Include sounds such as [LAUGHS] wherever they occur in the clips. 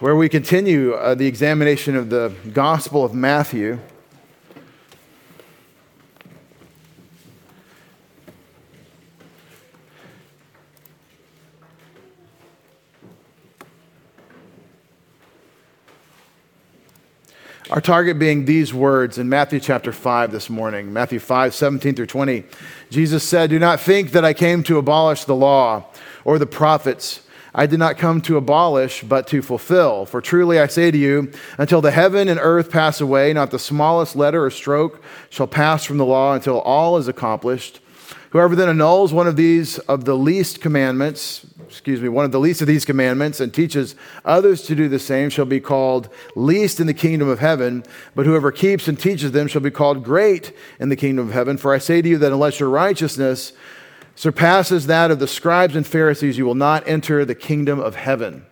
where we continue uh, the examination of the Gospel of Matthew. Our target being these words in Matthew chapter 5 this morning, Matthew 5, 17 through 20. Jesus said, Do not think that I came to abolish the law or the prophets. I did not come to abolish, but to fulfill. For truly I say to you, until the heaven and earth pass away, not the smallest letter or stroke shall pass from the law until all is accomplished. Whoever then annuls one of these of the least commandments, excuse me, one of the least of these commandments and teaches others to do the same shall be called least in the kingdom of heaven, but whoever keeps and teaches them shall be called great in the kingdom of heaven. For I say to you that unless your righteousness surpasses that of the scribes and Pharisees, you will not enter the kingdom of heaven.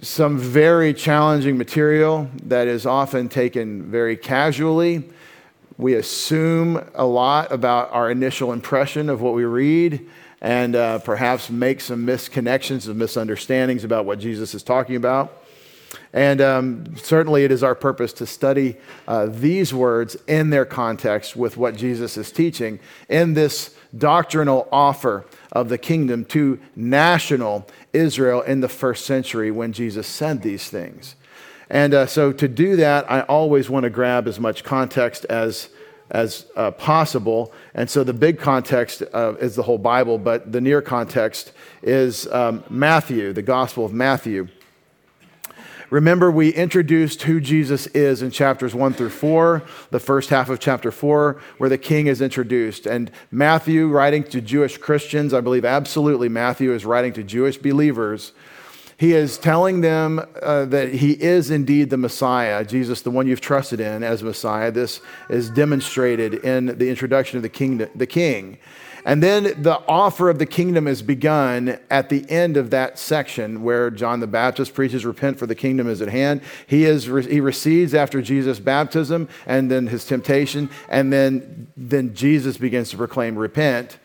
Some very challenging material that is often taken very casually we assume a lot about our initial impression of what we read and uh, perhaps make some misconnections and misunderstandings about what Jesus is talking about. And um, certainly, it is our purpose to study uh, these words in their context with what Jesus is teaching in this doctrinal offer of the kingdom to national Israel in the first century when Jesus said these things. And uh, so to do that, I always want to grab as much context as, as uh, possible. And so the big context uh, is the whole Bible, but the near context is um, Matthew, the Gospel of Matthew. Remember, we introduced who Jesus is in chapters 1 through 4, the first half of chapter 4, where the king is introduced. And Matthew, writing to Jewish Christians, I believe absolutely Matthew is writing to Jewish believers he is telling them uh, that he is indeed the Messiah, Jesus, the one you've trusted in as Messiah. This is demonstrated in the introduction of the, king. the king. And then the offer of the kingdom is begun at the end of that section where John the Baptist preaches, Repent, for the kingdom is at hand. He, is, he recedes after Jesus' baptism and then his temptation, and then, then Jesus begins to proclaim, Repent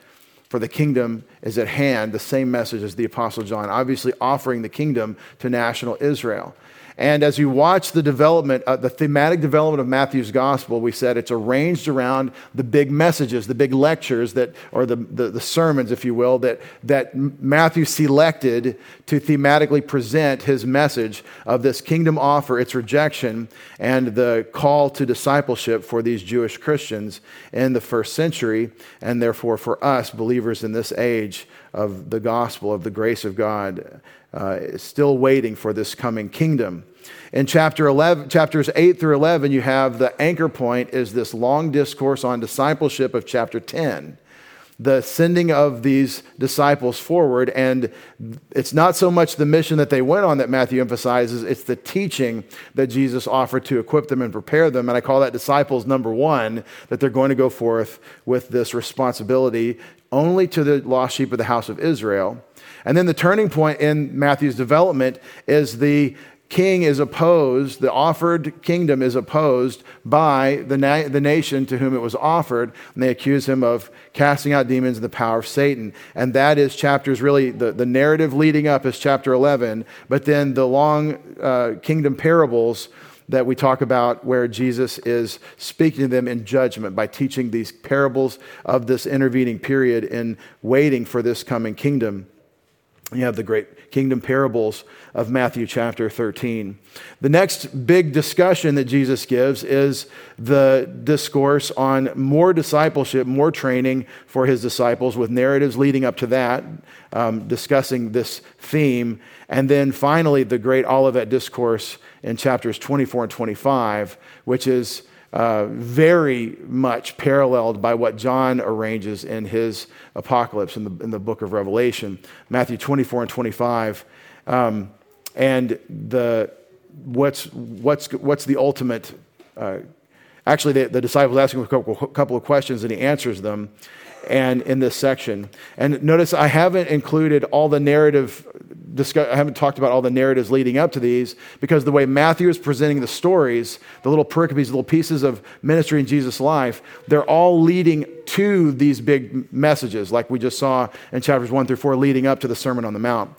for the kingdom is at hand, the same message as the Apostle John, obviously offering the kingdom to national Israel. And as you watch the development, uh, the thematic development of Matthew's gospel, we said it's arranged around the big messages, the big lectures that, or the, the, the, sermons, if you will, that, that Matthew selected to thematically present his message of this kingdom offer, its rejection, and the call to discipleship for these Jewish Christians in the first century, and therefore for us, believers in this age of the gospel, of the grace of God uh, still waiting for this coming kingdom. In chapter 11, chapters 8 through 11, you have the anchor point is this long discourse on discipleship of chapter 10 the sending of these disciples forward. And it's not so much the mission that they went on that Matthew emphasizes, it's the teaching that Jesus offered to equip them and prepare them. And I call that disciples number one, that they're going to go forth with this responsibility only to the lost sheep of the house of Israel. And then the turning point in Matthew's development is the king is opposed, the offered kingdom is opposed by the, na- the nation to whom it was offered, and they accuse him of casting out demons in the power of Satan. And that is chapters really, the, the narrative leading up is chapter 11, but then the long uh, kingdom parables that we talk about where Jesus is speaking to them in judgment by teaching these parables of this intervening period in waiting for this coming kingdom. You have the great kingdom parables of Matthew chapter 13. The next big discussion that Jesus gives is the discourse on more discipleship, more training for his disciples, with narratives leading up to that, um, discussing this theme. And then finally, the great Olivet discourse in chapters 24 and 25, which is uh, very much paralleled by what John arranges in his apocalypse in the, in the book of Revelation, Matthew 24 and 25. Um, and the, what's, what's, what's the ultimate? Uh, actually, the, the disciples ask him a couple, couple of questions and he answers them and in this section. And notice I haven't included all the narrative I haven't talked about all the narratives leading up to these because the way Matthew is presenting the stories, the little pericopes, little pieces of ministry in Jesus' life, they're all leading to these big messages, like we just saw in chapters one through four, leading up to the Sermon on the Mount.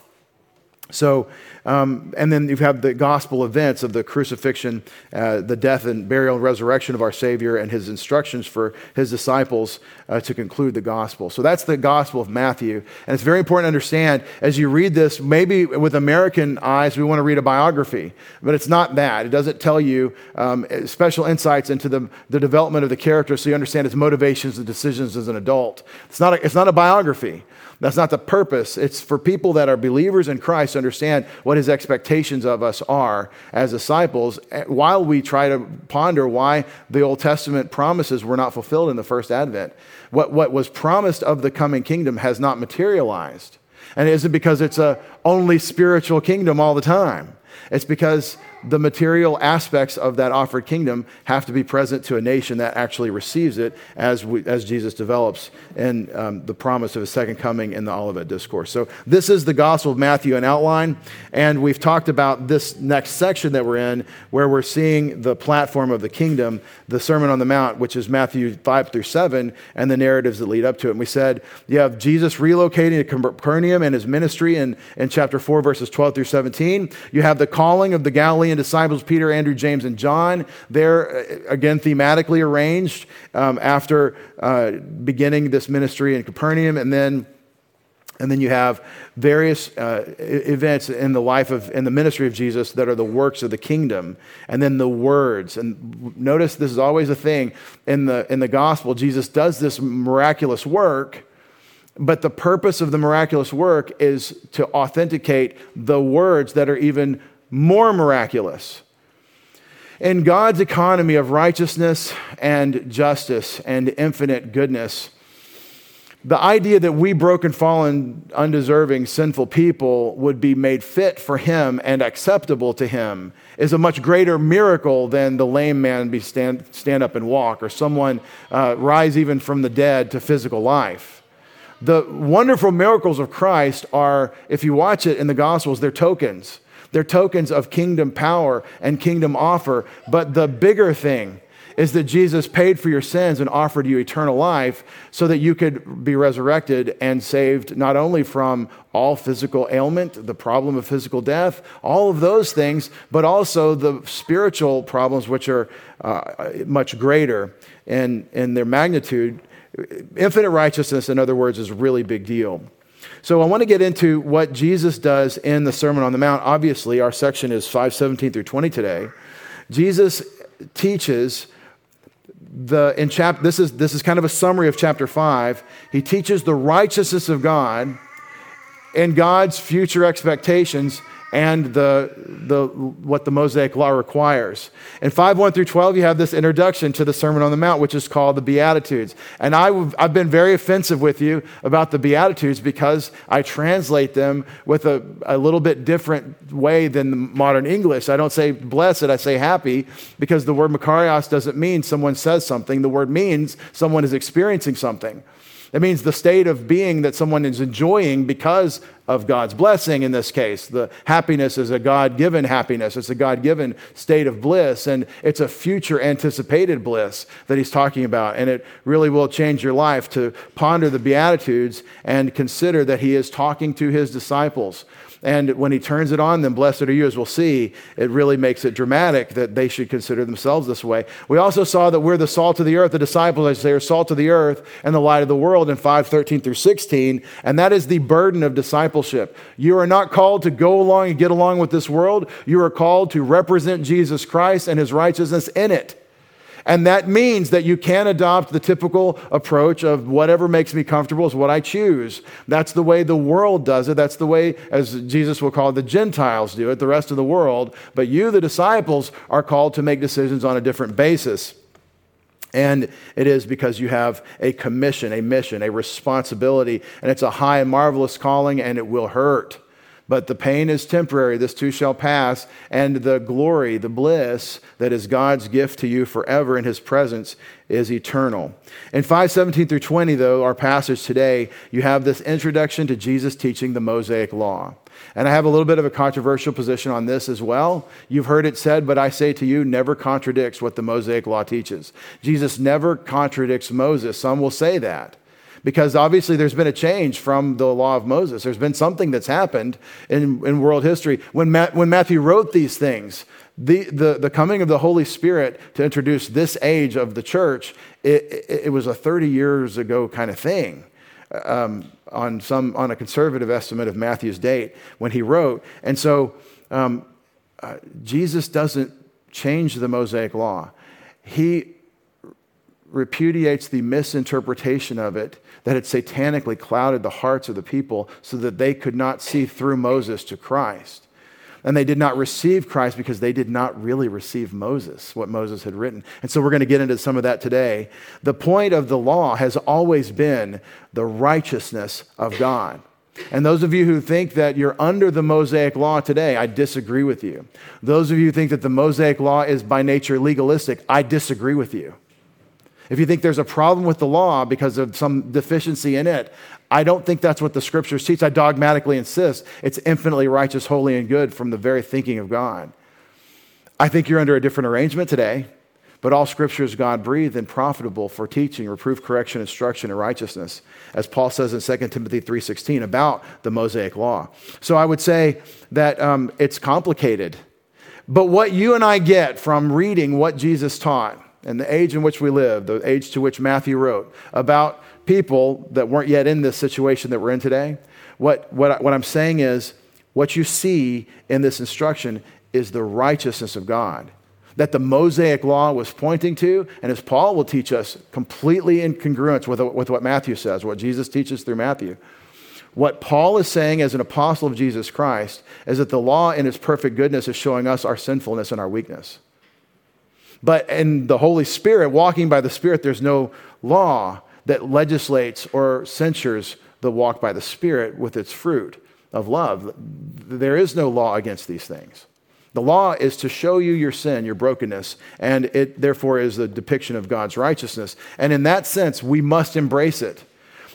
So, um, and then you have the gospel events of the crucifixion, uh, the death and burial and resurrection of our Savior, and his instructions for his disciples uh, to conclude the gospel. So that's the gospel of Matthew. And it's very important to understand as you read this, maybe with American eyes, we want to read a biography, but it's not that. It doesn't tell you um, special insights into the, the development of the character so you understand his motivations and decisions as an adult. It's not a, it's not a biography. That's not the purpose. It's for people that are believers in Christ to understand what his expectations of us are as disciples eh, while we try to ponder why the Old Testament promises were not fulfilled in the first advent. What, what was promised of the coming kingdom has not materialized. And it isn't because it's a only spiritual kingdom all the time. It's because the material aspects of that offered kingdom have to be present to a nation that actually receives it as, we, as Jesus develops in um, the promise of his second coming in the Olivet Discourse. So, this is the Gospel of Matthew in outline, and we've talked about this next section that we're in where we're seeing the platform of the kingdom, the Sermon on the Mount, which is Matthew 5 through 7, and the narratives that lead up to it. And we said you have Jesus relocating to Capernaum and his ministry in, in chapter 4, verses 12 through 17. You have the calling of the Galilean disciples, Peter, Andrew, James, and John. They're, uh, again, thematically arranged um, after uh, beginning this ministry in Capernaum. And then and then you have various uh, events in the life of, in the ministry of Jesus that are the works of the kingdom. And then the words. And notice this is always a thing in the, in the gospel. Jesus does this miraculous work, but the purpose of the miraculous work is to authenticate the words that are even more miraculous. In God's economy of righteousness and justice and infinite goodness, the idea that we broken, fallen, undeserving, sinful people would be made fit for Him and acceptable to Him is a much greater miracle than the lame man be stand, stand up and walk or someone uh, rise even from the dead to physical life. The wonderful miracles of Christ are, if you watch it in the Gospels, they're tokens. They're tokens of kingdom power and kingdom offer. But the bigger thing is that Jesus paid for your sins and offered you eternal life so that you could be resurrected and saved not only from all physical ailment, the problem of physical death, all of those things, but also the spiritual problems, which are uh, much greater in, in their magnitude. Infinite righteousness, in other words, is a really big deal. So I want to get into what Jesus does in the Sermon on the Mount. Obviously, our section is 517 through 20 today. Jesus teaches the in chapter this is this is kind of a summary of chapter 5. He teaches the righteousness of God and God's future expectations and the, the, what the Mosaic Law requires. In 5 1 through 12, you have this introduction to the Sermon on the Mount, which is called the Beatitudes. And I, have been very offensive with you about the Beatitudes because I translate them with a, a little bit different way than the modern English. I don't say blessed, I say happy, because the word Makarios doesn't mean someone says something. The word means someone is experiencing something. It means the state of being that someone is enjoying because of God's blessing in this case. The happiness is a God given happiness, it's a God given state of bliss, and it's a future anticipated bliss that he's talking about. And it really will change your life to ponder the Beatitudes and consider that he is talking to his disciples. And when he turns it on them, blessed are you, as we'll see, it really makes it dramatic that they should consider themselves this way. We also saw that we're the salt of the earth. The disciples, I say, are salt of the earth and the light of the world in 513 through 16. And that is the burden of discipleship. You are not called to go along and get along with this world. You are called to represent Jesus Christ and his righteousness in it. And that means that you can't adopt the typical approach of whatever makes me comfortable is what I choose. That's the way the world does it. That's the way, as Jesus will call it, the Gentiles do it, the rest of the world. But you, the disciples, are called to make decisions on a different basis. And it is because you have a commission, a mission, a responsibility, and it's a high and marvelous calling, and it will hurt. But the pain is temporary, this too shall pass, and the glory, the bliss that is God's gift to you forever in his presence is eternal. In 517 through 20, though, our passage today, you have this introduction to Jesus teaching the Mosaic law. And I have a little bit of a controversial position on this as well. You've heard it said, but I say to you, never contradicts what the Mosaic law teaches. Jesus never contradicts Moses. Some will say that because obviously there's been a change from the law of Moses. There's been something that's happened in, in world history. When, Ma- when Matthew wrote these things, the, the, the coming of the Holy Spirit to introduce this age of the church, it, it, it was a 30 years ago kind of thing. Um, on some on a conservative estimate of Matthew's date when he wrote, and so um, uh, Jesus doesn't change the Mosaic law. He repudiates the misinterpretation of it that had satanically clouded the hearts of the people so that they could not see through Moses to Christ. And they did not receive Christ because they did not really receive Moses, what Moses had written. And so we're going to get into some of that today. The point of the law has always been the righteousness of God. And those of you who think that you're under the Mosaic law today, I disagree with you. Those of you who think that the Mosaic law is by nature legalistic, I disagree with you. If you think there's a problem with the law because of some deficiency in it, I don't think that's what the scriptures teach. I dogmatically insist it's infinitely righteous, holy, and good from the very thinking of God. I think you're under a different arrangement today, but all scripture is God breathed and profitable for teaching, reproof, correction, instruction, and righteousness, as Paul says in 2 Timothy 3.16 about the Mosaic law. So I would say that um, it's complicated. But what you and I get from reading what Jesus taught and the age in which we live, the age to which Matthew wrote, about people that weren't yet in this situation that we're in today. What, what, what I'm saying is, what you see in this instruction is the righteousness of God that the Mosaic law was pointing to, and as Paul will teach us, completely in congruence with, with what Matthew says, what Jesus teaches through Matthew. What Paul is saying as an apostle of Jesus Christ is that the law, in its perfect goodness, is showing us our sinfulness and our weakness. But in the Holy Spirit, walking by the Spirit, there's no law that legislates or censures the walk by the Spirit with its fruit of love. There is no law against these things. The law is to show you your sin, your brokenness, and it therefore is a depiction of God's righteousness. And in that sense, we must embrace it.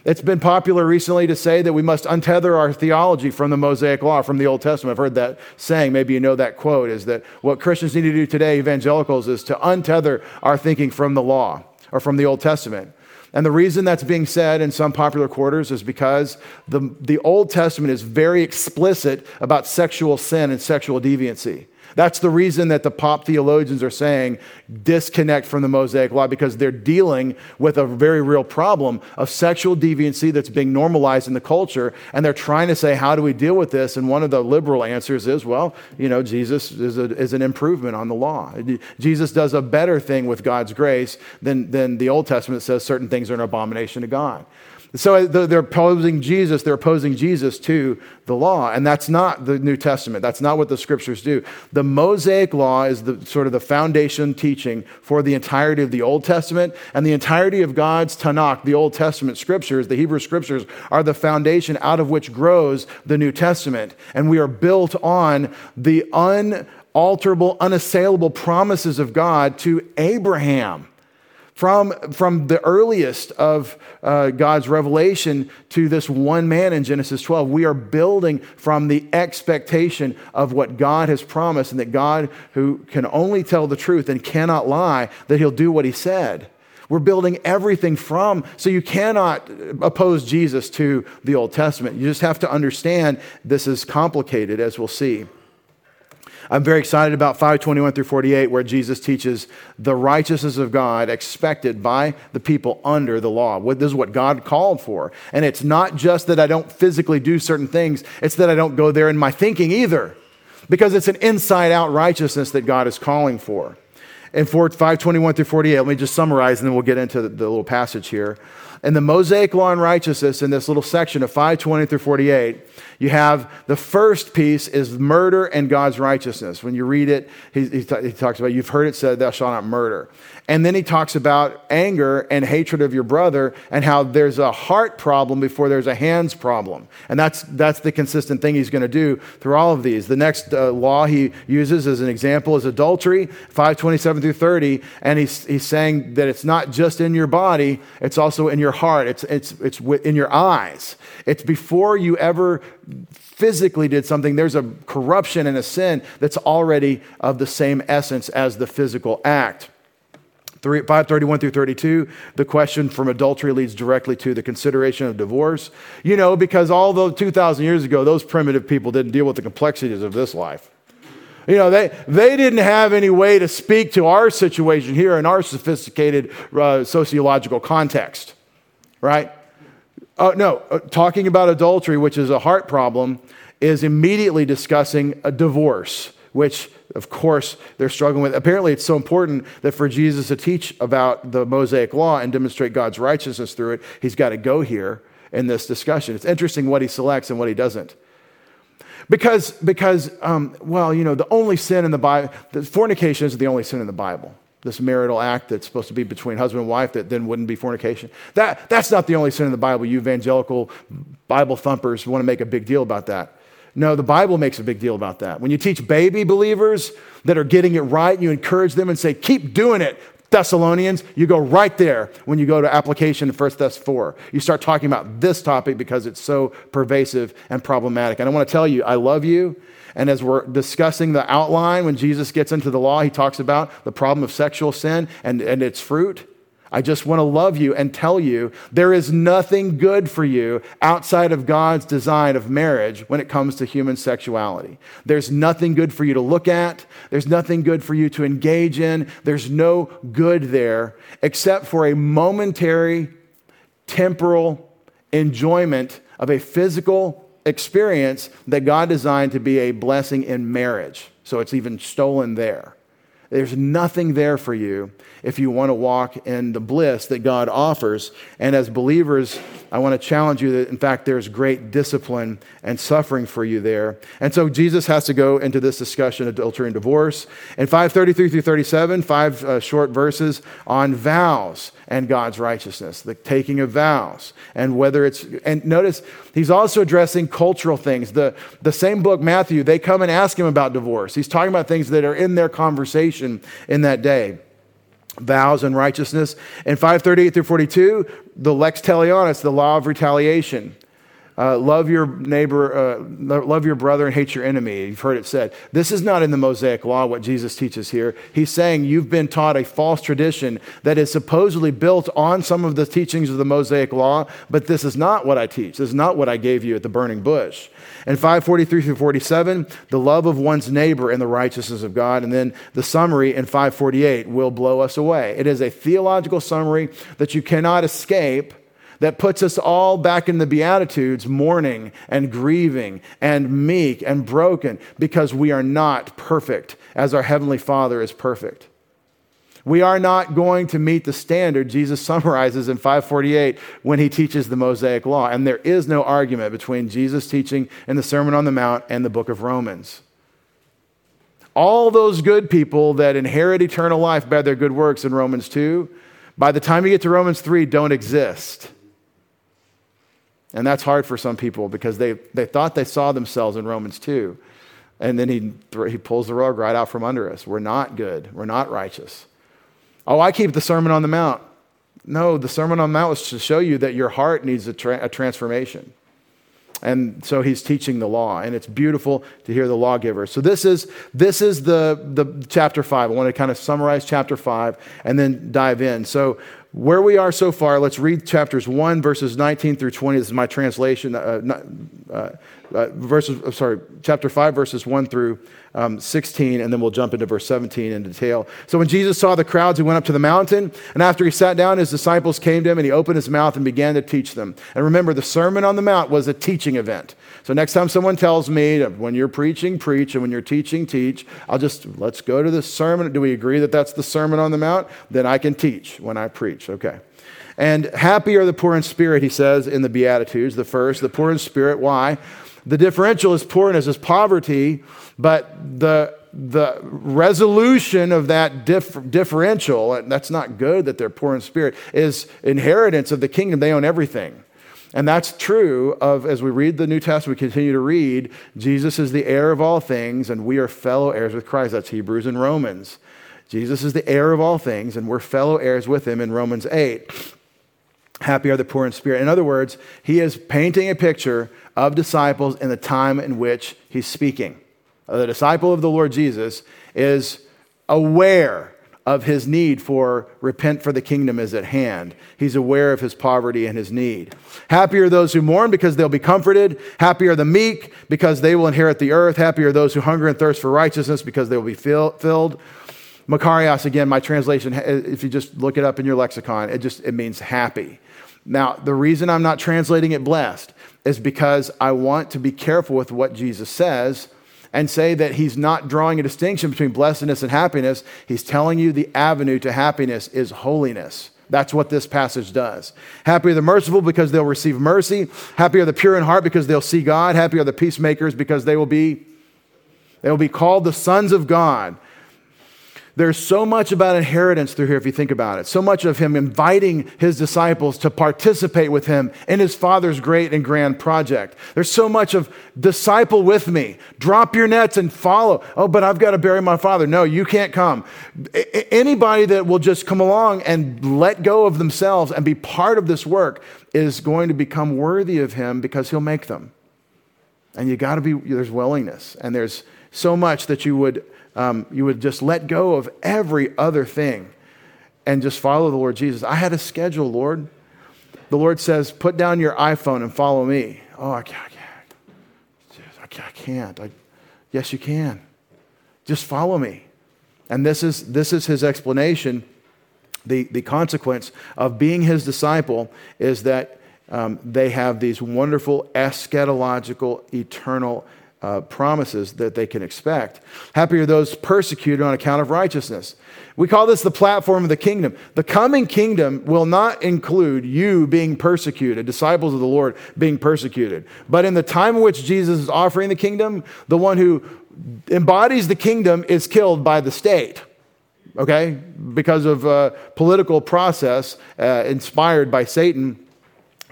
It's been popular recently to say that we must untether our theology from the Mosaic Law, from the Old Testament. I've heard that saying. Maybe you know that quote is that what Christians need to do today, evangelicals, is to untether our thinking from the law or from the Old Testament. And the reason that's being said in some popular quarters is because the, the Old Testament is very explicit about sexual sin and sexual deviancy. That's the reason that the pop theologians are saying disconnect from the Mosaic law because they're dealing with a very real problem of sexual deviancy that's being normalized in the culture. And they're trying to say, how do we deal with this? And one of the liberal answers is, well, you know, Jesus is, a, is an improvement on the law. Jesus does a better thing with God's grace than, than the Old Testament says certain things are an abomination to God. So uh, they're opposing Jesus, they're opposing Jesus to the law. And that's not the New Testament. That's not what the scriptures do. The Mosaic law is the sort of the foundation teaching for the entirety of the Old Testament. And the entirety of God's Tanakh, the Old Testament scriptures, the Hebrew scriptures, are the foundation out of which grows the New Testament. And we are built on the unalterable, unassailable promises of God to Abraham from, from the earliest of uh, God's revelation to this one man in Genesis 12. We are building from the expectation of what God has promised and that God, who can only tell the truth and cannot lie, that he'll do what he said. We're building everything from, so you cannot oppose Jesus to the Old Testament. You just have to understand this is complicated, as we'll see. I'm very excited about 521 through 48, where Jesus teaches the righteousness of God expected by the people under the law. This is what God called for. And it's not just that I don't physically do certain things, it's that I don't go there in my thinking either, because it's an inside out righteousness that God is calling for. In 521 through 48, let me just summarize and then we'll get into the little passage here. In the Mosaic law and righteousness, in this little section of 520 through 48, you have the first piece is murder and God's righteousness. When you read it, he, he, he, talks about, you've heard it said, thou shalt not murder. And then he talks about anger and hatred of your brother and how there's a heart problem before there's a hands problem. And that's, that's the consistent thing he's going to do through all of these. The next uh, law he uses as an example is adultery, 527 through 30. And he's, he's saying that it's not just in your body, it's also in your heart, it's, it's, it's in your eyes. It's before you ever physically did something, there's a corruption and a sin that's already of the same essence as the physical act. 531 through 32, the question from adultery leads directly to the consideration of divorce. You know, because although 2,000 years ago, those primitive people didn't deal with the complexities of this life. You know, they, they didn't have any way to speak to our situation here in our sophisticated uh, sociological context, right? Uh, no, uh, talking about adultery, which is a heart problem, is immediately discussing a divorce, which of course, they're struggling with. Apparently, it's so important that for Jesus to teach about the Mosaic law and demonstrate God's righteousness through it, he's got to go here in this discussion. It's interesting what he selects and what he doesn't. Because, because um, well, you know, the only sin in the Bible, fornication isn't the only sin in the Bible. This marital act that's supposed to be between husband and wife that then wouldn't be fornication. That, that's not the only sin in the Bible. You evangelical Bible thumpers want to make a big deal about that. No, the Bible makes a big deal about that. When you teach baby believers that are getting it right, you encourage them and say, keep doing it, Thessalonians, you go right there when you go to application in 1 Thess 4. You start talking about this topic because it's so pervasive and problematic. And I want to tell you, I love you. And as we're discussing the outline, when Jesus gets into the law, he talks about the problem of sexual sin and, and its fruit. I just want to love you and tell you there is nothing good for you outside of God's design of marriage when it comes to human sexuality. There's nothing good for you to look at, there's nothing good for you to engage in, there's no good there except for a momentary, temporal enjoyment of a physical experience that God designed to be a blessing in marriage. So it's even stolen there. There's nothing there for you if you want to walk in the bliss that God offers. And as believers, I want to challenge you that, in fact, there's great discipline and suffering for you there. And so Jesus has to go into this discussion of adultery and divorce. In 533 through 37, five uh, short verses on vows and God's righteousness, the taking of vows, and whether it's, and notice he's also addressing cultural things. The, the same book, Matthew, they come and ask him about divorce. He's talking about things that are in their conversation in that day vows and righteousness. In 538 through 42, the lex talionis, the law of retaliation. Uh, love your neighbor, uh, love your brother, and hate your enemy. You've heard it said. This is not in the Mosaic Law, what Jesus teaches here. He's saying you've been taught a false tradition that is supposedly built on some of the teachings of the Mosaic Law, but this is not what I teach. This is not what I gave you at the burning bush. And 543 through 47, the love of one's neighbor and the righteousness of God. And then the summary in 548 will blow us away. It is a theological summary that you cannot escape that puts us all back in the Beatitudes, mourning and grieving and meek and broken because we are not perfect as our Heavenly Father is perfect. We are not going to meet the standard Jesus summarizes in 548 when he teaches the Mosaic Law. And there is no argument between Jesus' teaching in the Sermon on the Mount and the book of Romans. All those good people that inherit eternal life by their good works in Romans 2, by the time you get to Romans 3, don't exist. And that's hard for some people because they, they thought they saw themselves in Romans 2. And then he, he pulls the rug right out from under us. We're not good. We're not righteous. Oh, I keep the Sermon on the Mount. No, the Sermon on the Mount was to show you that your heart needs a, tra- a transformation. And so he's teaching the law, and it's beautiful to hear the lawgiver. So this is this is the, the chapter five. I want to kind of summarize chapter five and then dive in. So where we are so far, let's read chapters 1, verses 19 through 20. This is my translation. Uh, uh, uh, verses, uh, sorry, chapter 5, verses 1 through um, 16, and then we'll jump into verse 17 in detail. So when Jesus saw the crowds, he went up to the mountain, and after he sat down, his disciples came to him, and he opened his mouth and began to teach them. And remember, the Sermon on the Mount was a teaching event. So next time someone tells me when you're preaching, preach, and when you're teaching, teach, I'll just, let's go to the sermon. Do we agree that that's the Sermon on the Mount? Then I can teach when I preach. Okay. And happy are the poor in spirit, he says in the Beatitudes, the first, the poor in spirit. Why? The differential is poorness, is poverty, but the, the resolution of that dif- differential, that's not good that they're poor in spirit, is inheritance of the kingdom. They own everything. And that's true of, as we read the New Testament, we continue to read, Jesus is the heir of all things, and we are fellow heirs with Christ. That's Hebrews and Romans. Jesus is the heir of all things, and we're fellow heirs with him in Romans 8. Happy are the poor in spirit. In other words, he is painting a picture of disciples in the time in which he's speaking. Uh, the disciple of the Lord Jesus is aware of his need for repent for the kingdom is at hand. He's aware of his poverty and his need. Happy are those who mourn because they'll be comforted. Happy are the meek because they will inherit the earth. Happy are those who hunger and thirst for righteousness because they will be filled. Makarios, again, my translation, if you just look it up in your lexicon, it just it means happy. Now, the reason I'm not translating it blessed is because I want to be careful with what Jesus says and say that he's not drawing a distinction between blessedness and happiness. He's telling you the avenue to happiness is holiness. That's what this passage does. Happy are the merciful because they'll receive mercy. Happy are the pure in heart because they'll see God. Happy are the peacemakers because they will be they will be called the sons of God. There's so much about inheritance through here, if you think about it. So much of him inviting his disciples to participate with him in his father's great and grand project. There's so much of disciple with me. Drop your nets and follow. Oh, but I've got to bury my father. No, you can't come. Anybody that will just come along and let go of themselves and be part of this work is going to become worthy of him because he'll make them. And you got to be, there's willingness. And there's so much that you would um, you would just let go of every other thing and just follow the Lord Jesus. I had a schedule, Lord. The Lord says, put down your iPhone and follow me. Oh, I can't. I can't. I can't. I, yes, you can. Just follow me. And this is, this is his explanation. The, the consequence of being his disciple is that um, they have these wonderful eschatological, eternal uh, promises that they can expect. Happy are those persecuted on account of righteousness. We call this the platform of the kingdom. The coming kingdom will not include you being persecuted, disciples of the Lord being persecuted. But in the time in which Jesus is offering the kingdom, the one who embodies the kingdom is killed by the state okay, because of a political process uh, inspired by Satan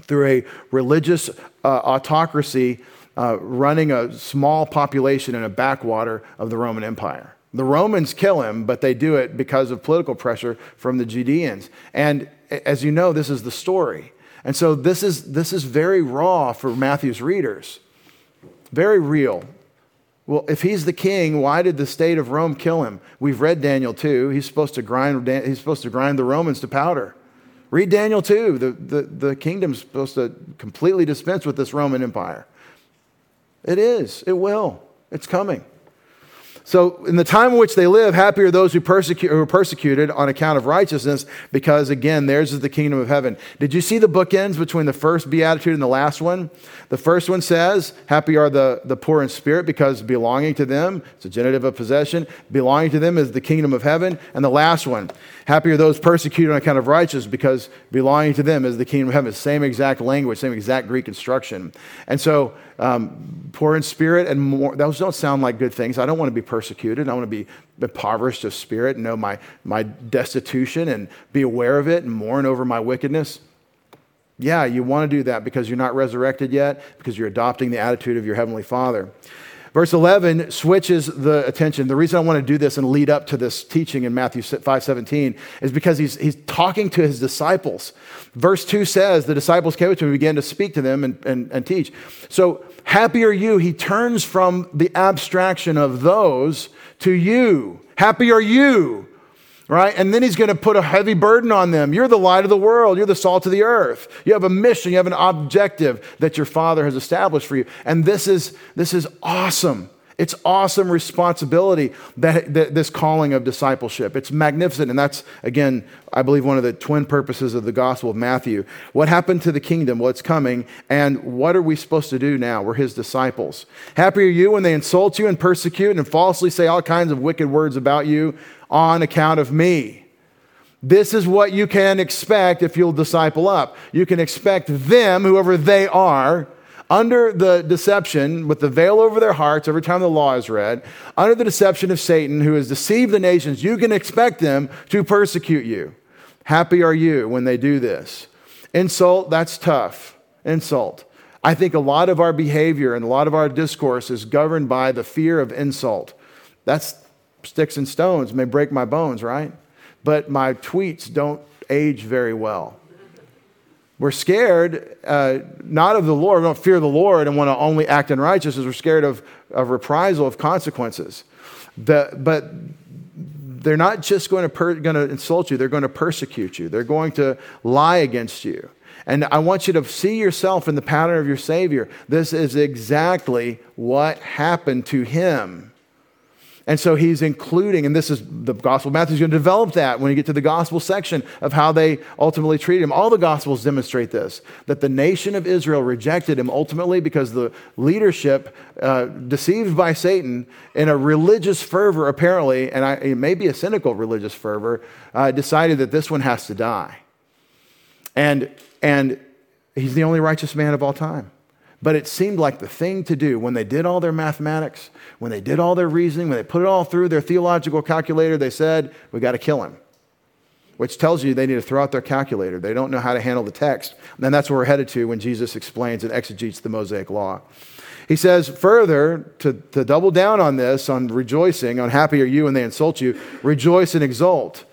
through a religious uh, autocracy uh, running a small population in a backwater of the Roman Empire. The Romans kill him, but they do it because of political pressure from the Judeans. And as you know, this is the story. And so this is, this is very raw for Matthew's readers, very real. Well, if he's the king, why did the state of Rome kill him? We've read Daniel 2. He's supposed to grind, he's supposed to grind the Romans to powder. Read Daniel 2. The, the, the kingdom's supposed to completely dispense with this Roman Empire. It is. It will. It's coming. So, in the time in which they live, happy are those who, who are persecuted on account of righteousness, because again, theirs is the kingdom of heaven. Did you see the bookends between the first beatitude and the last one? The first one says, Happy are the, the poor in spirit, because belonging to them, it's a genitive of possession, belonging to them is the kingdom of heaven. And the last one, Happy are those persecuted on account of righteousness, because belonging to them is the kingdom of heaven. Same exact language, same exact Greek instruction. And so, um, poor in spirit and more, those don't sound like good things. I don't want to be persecuted. I want to be impoverished of spirit and know my, my destitution and be aware of it and mourn over my wickedness. Yeah, you want to do that because you're not resurrected yet, because you're adopting the attitude of your Heavenly Father. Verse 11 switches the attention. The reason I want to do this and lead up to this teaching in Matthew 5 17 is because he's, he's talking to his disciples. Verse 2 says, The disciples came to him and began to speak to them and, and, and teach. So, happy are you. He turns from the abstraction of those to you. Happy are you right? And then he's going to put a heavy burden on them. You're the light of the world, you're the salt of the earth. You have a mission, you have an objective that your Father has established for you. And this is this is awesome. It's awesome responsibility that, that, this calling of discipleship. It's magnificent. And that's, again, I believe one of the twin purposes of the Gospel of Matthew. What happened to the kingdom? What's coming? And what are we supposed to do now? We're his disciples. Happy are you when they insult you and persecute and falsely say all kinds of wicked words about you on account of me. This is what you can expect if you'll disciple up. You can expect them, whoever they are, under the deception, with the veil over their hearts every time the law is read, under the deception of Satan, who has deceived the nations, you can expect them to persecute you. Happy are you when they do this. Insult, that's tough. Insult. I think a lot of our behavior and a lot of our discourse is governed by the fear of insult. That's sticks and stones may break my bones, right? But my tweets don't age very well. We're scared, uh, not of the Lord, we don't fear the Lord and want to only act in righteousness. We're scared of, of reprisal, of consequences. The, but they're not just going to, per, going to insult you, they're going to persecute you. They're going to lie against you. And I want you to see yourself in the pattern of your Savior. This is exactly what happened to him. And so he's including, and this is the Gospel of Matthew is going to develop that when you get to the Gospel section of how they ultimately treated him. All the Gospels demonstrate this that the nation of Israel rejected him ultimately because the leadership, uh, deceived by Satan in a religious fervor, apparently, and I, it may be a cynical religious fervor, uh, decided that this one has to die. And, and he's the only righteous man of all time. But it seemed like the thing to do when they did all their mathematics, when they did all their reasoning, when they put it all through their theological calculator, they said, We got to kill him. Which tells you they need to throw out their calculator. They don't know how to handle the text. And that's where we're headed to when Jesus explains and exegetes the Mosaic law. He says further, to, to double down on this, on rejoicing, on happy are you when they insult you, rejoice and exult.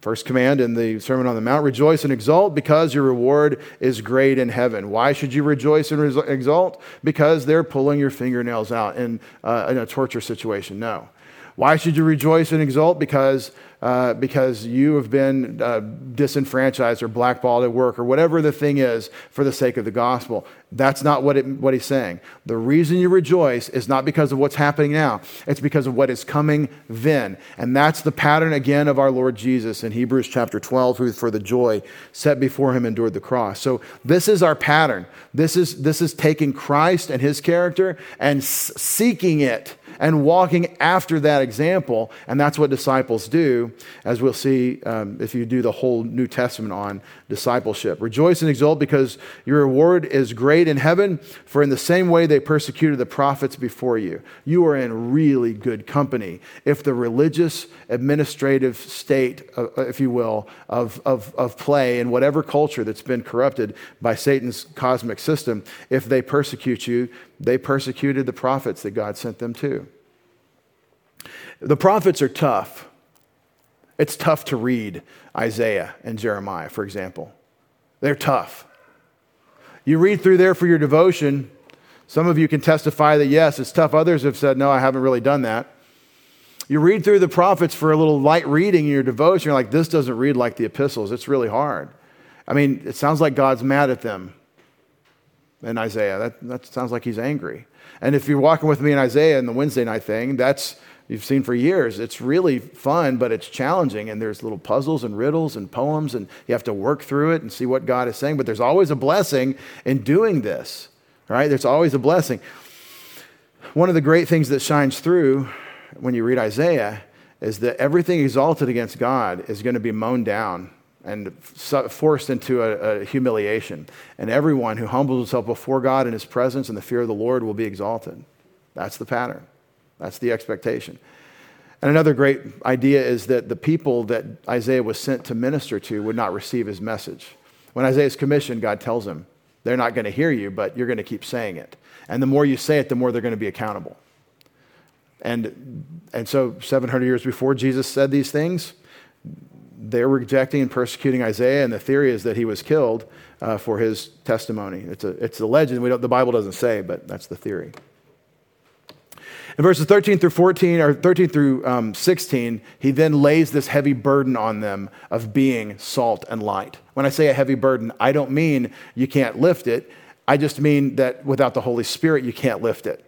First command in the Sermon on the Mount rejoice and exult because your reward is great in heaven. Why should you rejoice and exult? Because they're pulling your fingernails out in, uh, in a torture situation. No. Why should you rejoice and exult? Because uh, because you have been uh, disenfranchised or blackballed at work or whatever the thing is for the sake of the gospel. That's not what, it, what he's saying. The reason you rejoice is not because of what's happening now, it's because of what is coming then. And that's the pattern again of our Lord Jesus in Hebrews chapter 12, who for the joy set before him endured the cross. So this is our pattern. This is, this is taking Christ and his character and seeking it and walking after that example. And that's what disciples do, as we'll see um, if you do the whole New Testament on discipleship. Rejoice and exult because your reward is great in heaven, for in the same way they persecuted the prophets before you. You are in really good company if the religious, administrative state, uh, uh if you will, of, of, of play in whatever culture that's been corrupted by Satan's cosmic system, if they persecute you, they persecuted the prophets that God sent them to. The prophets are tough. It's tough to read Isaiah and Jeremiah, for example. They're tough. You read through there for your devotion. Some of you can testify that yes, it's tough. Others have said, no, I haven't really done that. You read through the prophets for a little light reading in your devotion. You're like, this doesn't read like the epistles. It's really hard. I mean, it sounds like God's mad at them in Isaiah. That, that sounds like he's angry. And if you're walking with me in Isaiah in the Wednesday night thing, that's you've seen for years. It's really fun, but it's challenging. And there's little puzzles and riddles and poems, and you have to work through it and see what God is saying. But there's always a blessing in doing this, right? There's always a blessing. One of the great things that shines through when you read Isaiah is that everything exalted against God is going to be mown down and forced into a, a, humiliation. And everyone who humbles himself before God in his presence and the fear of the Lord will be exalted. That's the pattern, that's the expectation. And another great idea is that the people that Isaiah was sent to minister to would not receive his message. When Isaiah's commissioned, God tells him, they're not going to hear you, but you're going to keep saying it. And the more you say it, the more they're going to be accountable. And, and so, 700 years before Jesus said these things, they're rejecting and persecuting Isaiah, and the theory is that he was killed uh, for his testimony. It's a, it's a legend. We don't, the Bible doesn't say, but that's the theory. In verses 13 through 14, or 13 through um, 16, he then lays this heavy burden on them of being salt and light. When I say a heavy burden, I don't mean you can't lift it. I just mean that without the Holy Spirit, you can't lift it.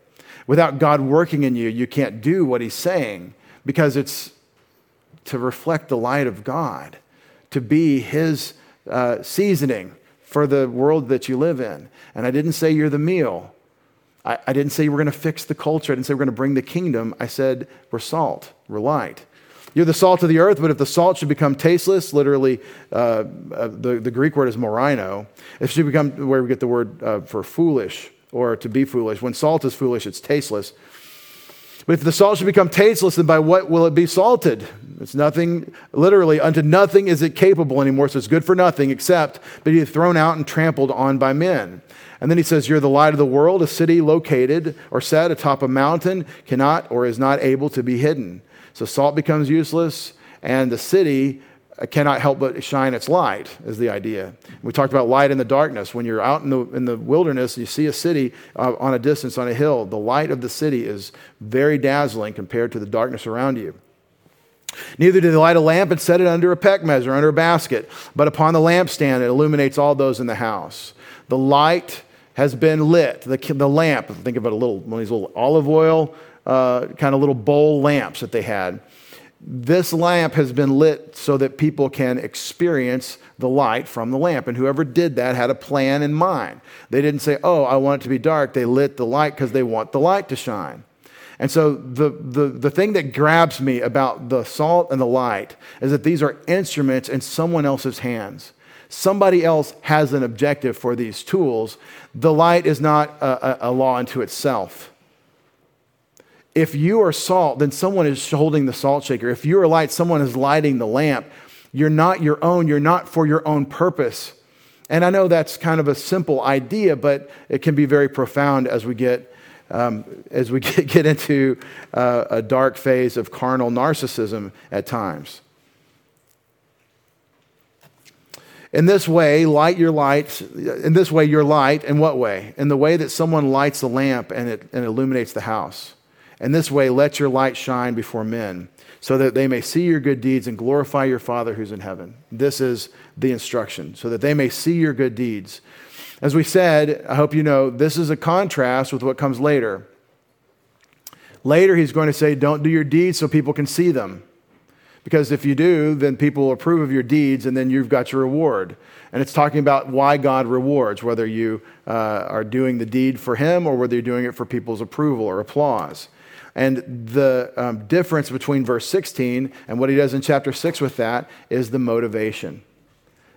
Without God working in you, you can't do what he's saying because it's to reflect the light of God, to be His uh, seasoning for the world that you live in. And I didn't say you're the meal. I, I didn't say we're going to fix the culture. I didn't say we're going to bring the kingdom. I said we're salt, we're light. You're the salt of the earth, but if the salt should become tasteless, literally, uh, uh, the, the Greek word is moraino, it should become where we get the word uh, for foolish or to be foolish. When salt is foolish, it's tasteless. But if the salt should become tasteless, then by what will it be salted? It's nothing, literally, unto nothing is it capable anymore, so it's good for nothing except be thrown out and trampled on by men. And then he says, You're the light of the world. A city located or set atop a mountain cannot or is not able to be hidden. So salt becomes useless, and the city cannot help but shine its light, is the idea. We talked about light in the darkness. When you're out in the, in the wilderness, you see a city uh, on a distance on a hill. The light of the city is very dazzling compared to the darkness around you. Neither do they light a lamp and set it under a peck measure, under a basket, but upon the lampstand it illuminates all those in the house. The light has been lit. The, the lamp, think of it a little, one of these little olive oil uh, kind of little bowl lamps that they had. This lamp has been lit so that people can experience the light from the lamp. And whoever did that had a plan in mind. They didn't say, oh, I want it to be dark. They lit the light because they want the light to shine. And so the, the, the thing that grabs me about the salt and the light is that these are instruments in someone else's hands. Somebody else has an objective for these tools. The light is not a, a, a law unto itself. If you are salt, then someone is holding the salt shaker. If you are light, someone is lighting the lamp. You're not your own, you're not for your own purpose. And I know that's kind of a simple idea, but it can be very profound as we get um, as we [LAUGHS] get, get into uh, a dark phase of carnal narcissism at times. In this way, light your light. In this way, your light. In what way? In the way that someone lights a lamp and it and illuminates the house. In this way, let your light shine before men, so that they may see your good deeds and glorify your Father who's in heaven. This is the instruction, so that they may see your good deeds as we said, I hope you know, this is a contrast with what comes later. Later, he's going to say, Don't do your deeds so people can see them. Because if you do, then people will approve of your deeds and then you've got your reward. And it's talking about why God rewards, whether you uh, are doing the deed for Him or whether you're doing it for people's approval or applause. And the um, difference between verse 16 and what he does in chapter 6 with that is the motivation.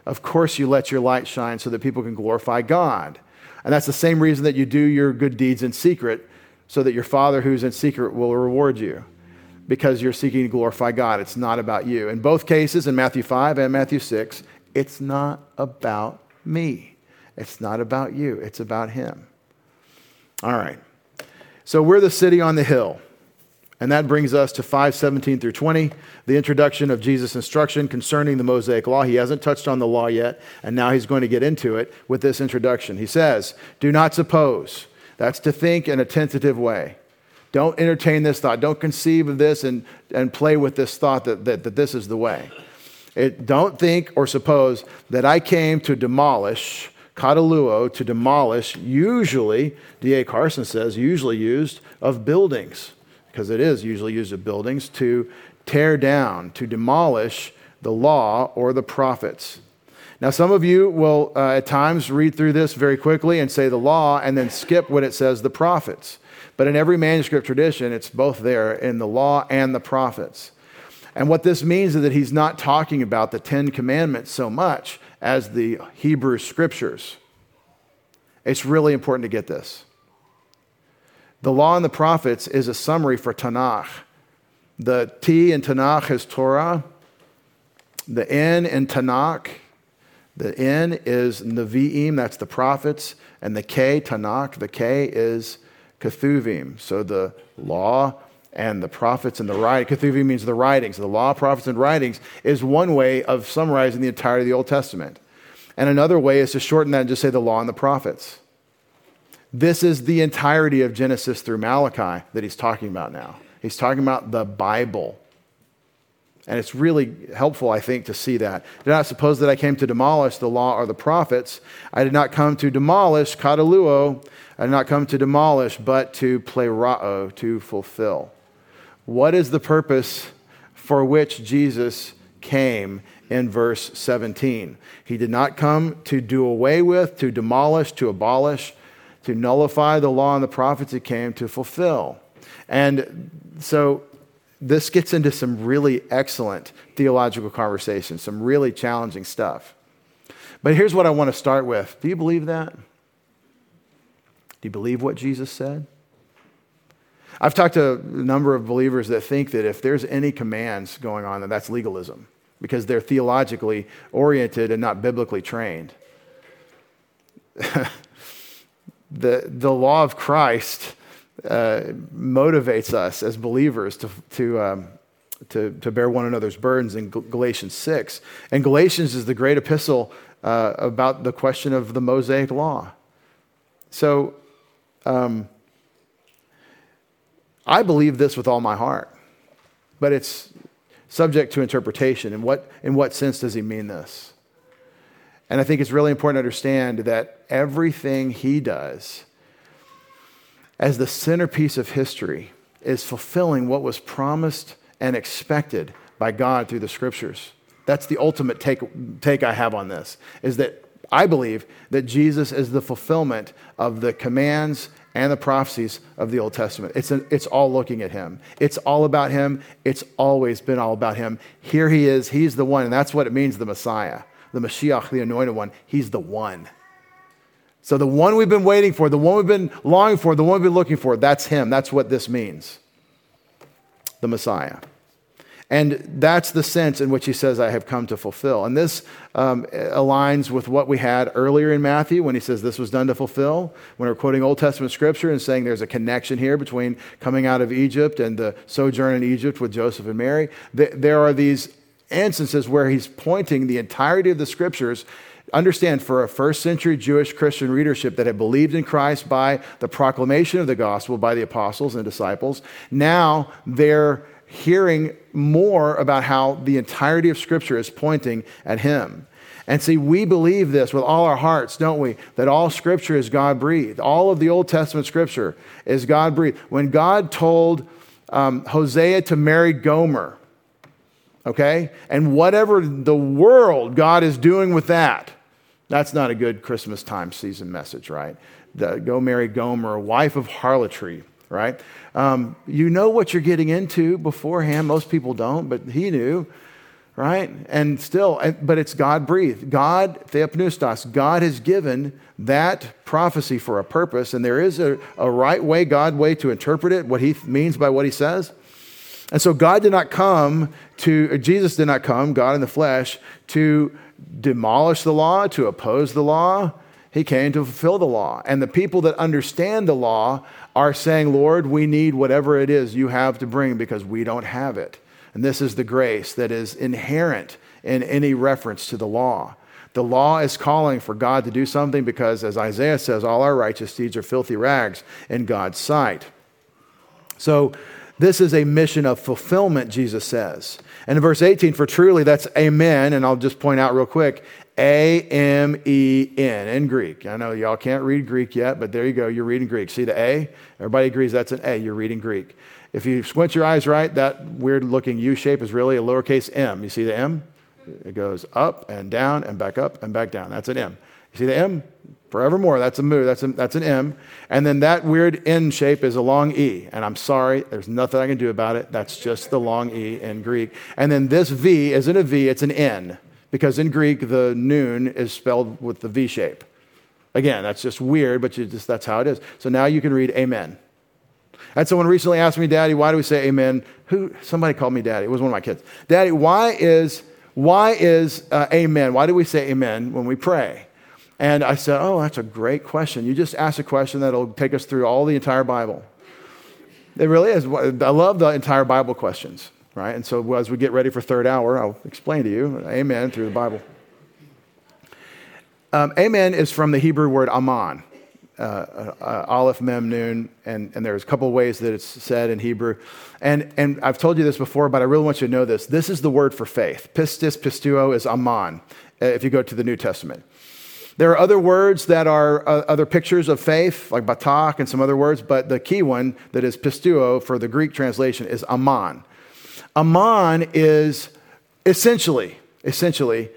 Of course, you let your light shine so that people can glorify God. And that's the same reason that you do your good deeds in secret, so that your Father who's in secret will reward you because you're seeking to glorify God. It's not about you. In both cases, in Matthew 5 and Matthew 6, it's not about me. It's not about you. It's about Him. All right. So we're the city on the hill. And that brings us to 517 through 20, the introduction of Jesus' instruction concerning the Mosaic law. He hasn't touched on the law yet, and now he's going to get into it with this introduction. He says, Do not suppose. That's to think in a tentative way. Don't entertain this thought. Don't conceive of this and, and play with this thought that, that, that this is the way. It, don't think or suppose that I came to demolish, kataluo, to demolish, usually, D.A. Carson says, usually used of buildings because it is usually used of buildings, to tear down, to demolish the law or the prophets. Now, some of you will uh, at times read through this very quickly and say the law and then skip when it says the prophets. But in every manuscript tradition, it's both there in the law and the prophets. And what this means is that he's not talking about the Ten Commandments so much as the Hebrew scriptures. It's really important to get this. The law and the prophets is a summary for Tanakh. The T in Tanakh is Torah. The N in Tanakh, the N is Nevi'im, that's the prophets. And the K, Tanakh, the K is Ketuvim. So the law and the prophets and the writing. Ketuvim means the writings. The law, prophets, and writings is one way of summarizing the entirety of the Old Testament. And another way is to shorten that and just say the law and the prophets. This is the entirety of Genesis through Malachi that he's talking about now. He's talking about the Bible. And it's really helpful, I think, to see that. Did not suppose that I came to demolish the law or the prophets. I did not come to demolish, kataluo. I did not come to demolish, but to play pleroo, to fulfill. What is the purpose for which Jesus came in verse 17? He did not come to do away with, to demolish, to abolish, to nullify the law and the prophets it came to fulfill. And so this gets into some really excellent theological conversations, some really challenging stuff. But here's what I want to start with. Do you believe that? Do you believe what Jesus said? I've talked to a number of believers that think that if there's any commands going on, that that's legalism because they're theologically oriented and not biblically trained. [LAUGHS] the, the law of Christ uh, motivates us as believers to, to, um, to, to, bear one another's burdens in Galatians 6. And Galatians is the great epistle uh, about the question of the Mosaic law. So um, I believe this with all my heart. But it's subject to interpretation. In what, in what sense does he mean this? And I think it's really important to understand that everything he does as the centerpiece of history is fulfilling what was promised and expected by God through the scriptures. That's the ultimate take, take I have on this, is that I believe that Jesus is the fulfillment of the commands and the prophecies of the Old Testament. It's, an, it's all looking at him. It's all about him. It's always been all about him. Here he is. He's the one. And that's what it means, the Messiah, the Mashiach, the anointed one. He's the one. So the one we've been waiting for, the one we've been longing for, the one we've been looking for, that's him. That's what this means. The Messiah. And that's the sense in which he says, I have come to fulfill. And this um, aligns with what we had earlier in Matthew when he says this was done to fulfill. When we're quoting Old Testament scripture and saying there's a connection here between coming out of Egypt and the sojourn in Egypt with Joseph and Mary, there are these instances where he's pointing the entirety of the scriptures understand for a first century Jewish Christian readership that had believed in Christ by the proclamation of the gospel by the apostles and disciples, now they're hearing more about how the entirety of Scripture is pointing at Him. And see, we believe this with all our hearts, don't we? That all Scripture is God breathed. All of the Old Testament Scripture is God breathed. When God told um, Hosea to marry Gomer, okay, and whatever the world God is doing with that, that's not a good Christmas time season message, right? The, go marry Gomer, wife of harlotry right? Um, you know what you're getting into beforehand. Most people don't, but he knew, right? And still, but it's God breathed. God, theopneustos, God has given that prophecy for a purpose, and there is a, a right way, God way to interpret it, what he means by what he says. And so God did not come to, Jesus did not come, God in the flesh, to demolish the law, to oppose the law. He came to fulfill the law. And the people that understand the law are saying, Lord, we need whatever it is you have to bring because we don't have it. And this is the grace that is inherent in any reference to the law. The law is calling for God to do something because, as Isaiah says, all our righteous deeds are filthy rags in God's sight. So, this is a mission of fulfillment, Jesus says. And in verse 18, for truly that's amen, and I'll just point out real quick a M E N in Greek. I know y'all can't read Greek yet, but there you go. You're reading Greek. See the A? Everybody agrees that's an A. You're reading Greek. If you squint your eyes right, that weird looking U shape is really a lowercase m. You see the M? It goes up and down and back up and back down. That's an M. You see the M? Forevermore. That's a mu, That's, a, that's an M. And then that weird N shape is a long E. And I'm sorry, there's nothing I can do about it. That's just the long E in Greek. And then this V isn't a V, it's an N because in Greek, the noon is spelled with the V shape. Again, that's just weird, but just, that's how it is. So now you can read amen. And someone recently asked me, Daddy, why do we say amen? Who, somebody called me daddy. It was one of my kids. Daddy, why is, why is uh, amen? Why do we say amen when we pray? And I said, Oh, that's a great question. You just asked a question that'll take us through all the entire Bible. It really is. I love the entire Bible questions right? And so as we get ready for third hour, I'll explain to you amen through the Bible. Um, amen is from the Hebrew word aman, uh, uh, aleph, mem, noon, and, and there's a couple ways that it's said in Hebrew. And, and I've told you this before, but I really want you to know this. This is the word for faith. Pistis, pisteuo is aman, uh, if you go to the New Testament. There are other words that are uh, other pictures of faith, like batak and some other words, but the key one that is pisteuo for the Greek translation is aman. Aman is essentially, essentially,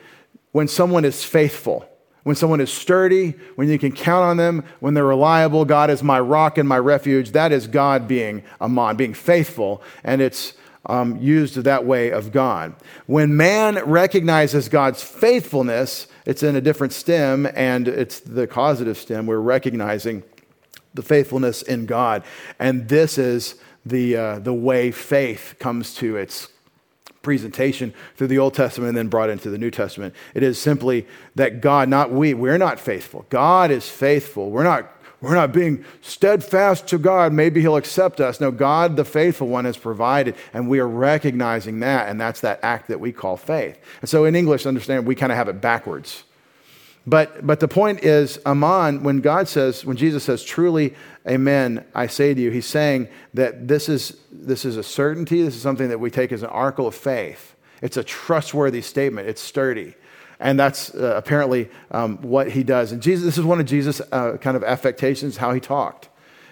when someone is faithful, when someone is sturdy, when you can count on them, when they're reliable. God is my rock and my refuge. That is God being Aman, being faithful, and it's um, used that way of God. When man recognizes God's faithfulness, it's in a different stem, and it's the causative stem. We're recognizing the faithfulness in God. And this is the, uh, the way faith comes to its presentation through the Old Testament and then brought into the New Testament. It is simply that God, not we, we're not faithful. God is faithful. We're not, we're not being steadfast to God. Maybe He'll accept us. No, God, the faithful one, has provided, and we are recognizing that, and that's that act that we call faith. And so in English, understand, we kind of have it backwards. But, but the point is, Aman, when God says, when Jesus says, truly, amen, I say to you, he's saying that this is, this is a certainty. This is something that we take as an article of faith. It's a trustworthy statement, it's sturdy. And that's uh, apparently um, what he does. And Jesus, this is one of Jesus' uh, kind of affectations, how he talked.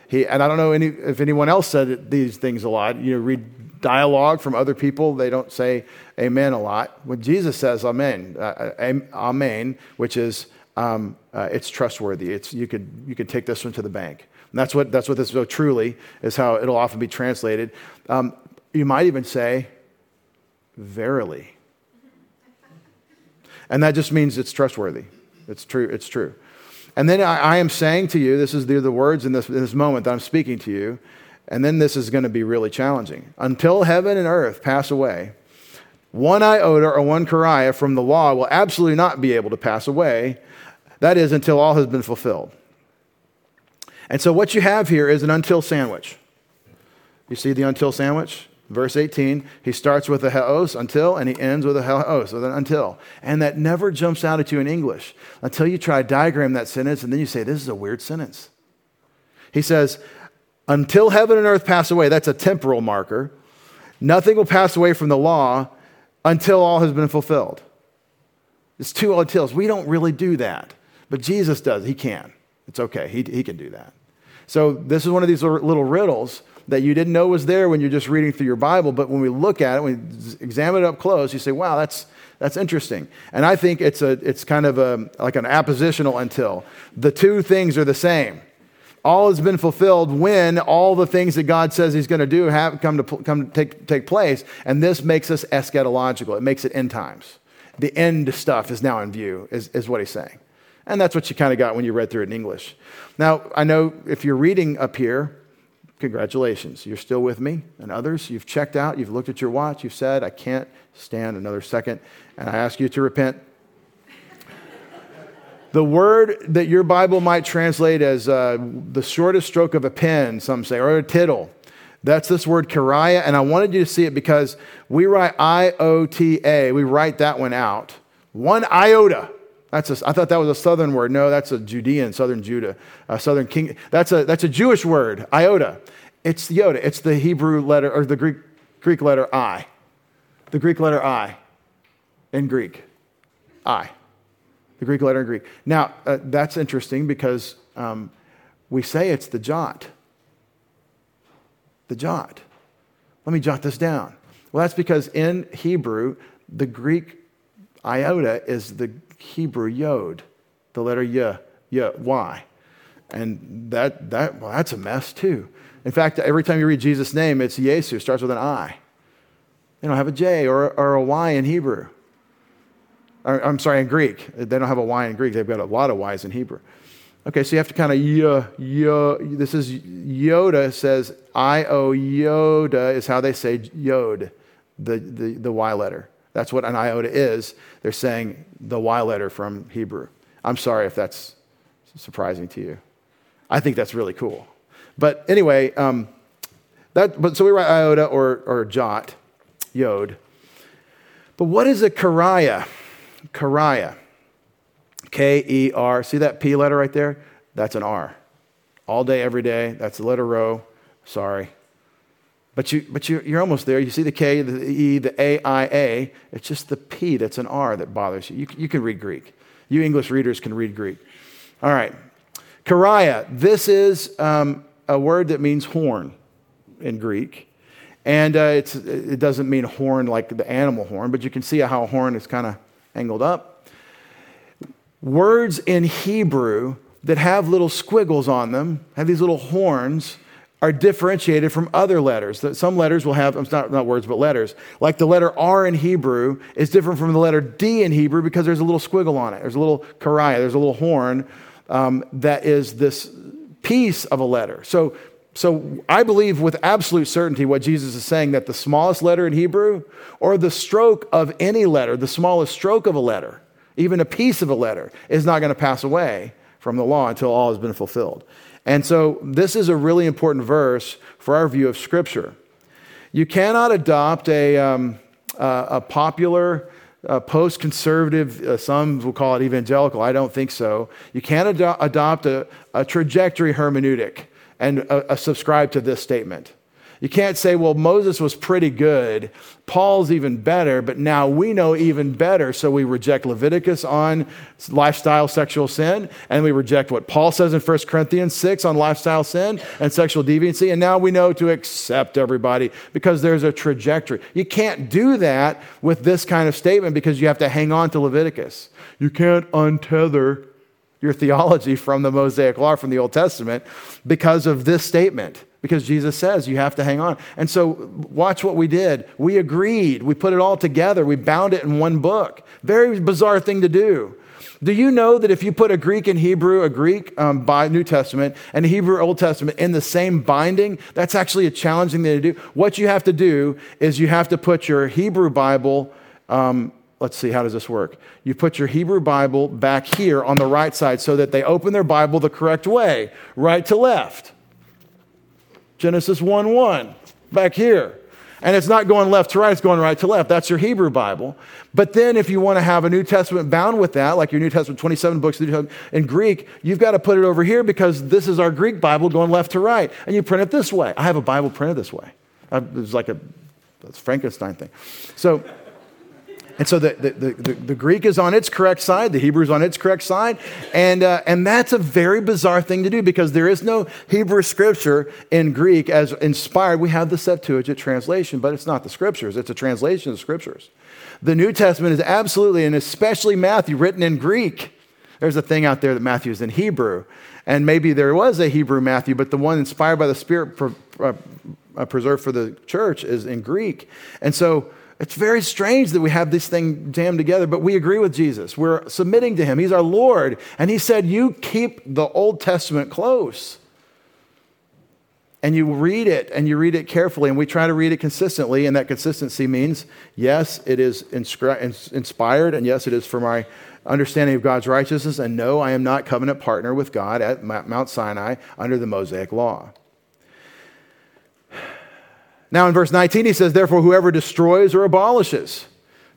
He, and I don't know any, if anyone else said these things a lot. You know, read dialogue from other people, they don't say amen a lot. When Jesus says amen, uh, uh amen, which is um, uh, it's trustworthy. It's, you, could, you could take this one to the bank. And that's what, that's what this so truly is how it'll often be translated. Um, you might even say, verily. And that just means it's trustworthy. It's true. It's true. And then I, I am saying to you, this is the, the words in this, in this moment that I'm speaking to you. And then this is going to be really challenging. Until heaven and earth pass away, one iota or one keraia from the law will absolutely not be able to pass away. That is, until all has been fulfilled. And so, what you have here is an until sandwich. You see the until sandwich? Verse 18, he starts with a heos until, and he ends with a heos, with an until. And that never jumps out at you in English until you try to diagram that sentence, and then you say, This is a weird sentence. He says, Until heaven and earth pass away, that's a temporal marker. Nothing will pass away from the law until all has been fulfilled. It's two untils. We don't really do that, but Jesus does. He can. It's okay. He, he can do that. So, this is one of these little riddles that you didn't know was there when you're just reading through your Bible, but when we look at it, when we examine it up close, you say, wow, that's, that's interesting. And I think it's, a, it's kind of a, like an appositional until. The two things are the same. All has been fulfilled when all the things that God says He's going to do have come to, come to take, take place. And this makes us eschatological. It makes it end times. The end stuff is now in view, is, is what He's saying. And that's what you kind of got when you read through it in English. Now, I know if you're reading up here, congratulations. You're still with me. And others, you've checked out, you've looked at your watch, you've said, I can't stand another second. And I ask you to repent. the word that your Bible might translate as uh, the shortest stroke of a pen, some say, or a tittle, that's this word keraia. And I wanted you to see it because we write I O T A, we write that one out. One iota. That's a, I thought that was a southern word. No, that's a Judean, southern Judah, uh, southern king. That's a, that's a Jewish word, iota. It's the iota. It's the Hebrew letter, or the Greek, Greek letter I. The Greek letter I in Greek. I. The Greek letter in Greek. Now, uh, that's interesting because um, we say it's the jot. The jot. Let me jot this down. Well, that's because in Hebrew, the Greek iota is the Hebrew yod, the letter y, y, y. And that, that, well, that's a mess too. In fact, every time you read Jesus' name, it's Yesu, starts with an I. They don't have a J or, or a Y in Hebrew. Or, I'm sorry, in Greek. They don't have a Y in Greek. They've got a lot of Y's in Hebrew. Okay, so you have to kind of y, y, this is Yoda says I O Yoda is how they say Yod, the, the, the Y letter. That's what an iota is. They're saying the Y letter from Hebrew. I'm sorry if that's surprising to you. I think that's really cool. But anyway, um, that, but so we write iota or, or jot, yod. But what is a keraia? Keraia. K E R. See that P letter right there? That's an R. All day, every day. That's the letter rho. Sorry. But, you, but you, you're almost there. You see the K, the E, the A, I, A. It's just the P that's an R that bothers you. You, you can read Greek. You English readers can read Greek. All right. Keraia. This is um, a word that means horn in Greek. And uh, it doesn't mean horn like the animal horn, but you can see how a horn is kind of angled up. Words in Hebrew that have little squiggles on them, have these little horns, are differentiated from other letters. Some letters will have, it's not, not words, but letters. Like the letter R in Hebrew is different from the letter D in Hebrew because there's a little squiggle on it. There's a little keraia, there's a little horn um, that is this piece of a letter. So, so I believe with absolute certainty what Jesus is saying that the smallest letter in Hebrew or the stroke of any letter, the smallest stroke of a letter, even a piece of a letter, is not going to pass away from the law until all has been fulfilled. And so this is a really important verse for our view of Scripture. You cannot adopt a, um, a popular uh, post conservative, uh, some will call it evangelical. I don't think so. You can't ado- adopt a, a, trajectory hermeneutic and uh, uh, subscribe to this statement. You can't say, well, Moses was pretty good, Paul's even better, but now we know even better, so we reject Leviticus on lifestyle sexual sin, and we reject what Paul says in 1 Corinthians 6 on lifestyle sin and sexual deviancy, and now we know to accept everybody because there's a trajectory. You can't do that with this kind of statement because you have to hang on to Leviticus. You can't untether your theology from the Mosaic Law, from the Old Testament, because of this statement because Jesus says you have to hang on. And so, watch what we did. We agreed. We put it all together. We bound it in one book. Very bizarre thing to do. Do you know that if you put a Greek and Hebrew, a Greek um, by New Testament and a Hebrew Old Testament in the same binding, that's actually a challenging thing to do. What you have to do is you have to put your Hebrew Bible. Um, let's see, how does this work? You put your Hebrew Bible back here on the right side so that they open their Bible the correct way, right to left. Genesis 1 1, back here. And it's not going left to right, it's going right to left. That's your Hebrew Bible. But then, if you want to have a New Testament bound with that, like your New Testament, 27 books in Greek, you've got to put it over here because this is our Greek Bible going left to right. And you print it this way. I have a Bible printed this way. Uh, it's like a Frankenstein thing. So, and so the, the, the, the, Greek is on its correct side, the Hebrew is on its correct side. And, uh, and that's a very bizarre thing to do because there is no Hebrew scripture in Greek as inspired. We have the Septuagint translation, but it's not the scriptures, it's a translation of the scriptures. The New Testament is absolutely, and especially Matthew, written in Greek. There's a thing out there that Matthew is in Hebrew. And maybe there was a Hebrew Matthew, but the one inspired by the Spirit, uh, preserved for the church, is in Greek. And so, it's very strange that we have this thing jammed together, but we agree with Jesus. We're submitting to him. He's our Lord. And he said, You keep the Old Testament close. And you read it and you read it carefully, and we try to read it consistently. And that consistency means, yes, it is inscri- inspired, and yes, it is for my understanding of God's righteousness. And no, I am not covenant partner with God at Mount Sinai under the Mosaic law. Now, in verse 19, he says, Therefore, whoever destroys or abolishes,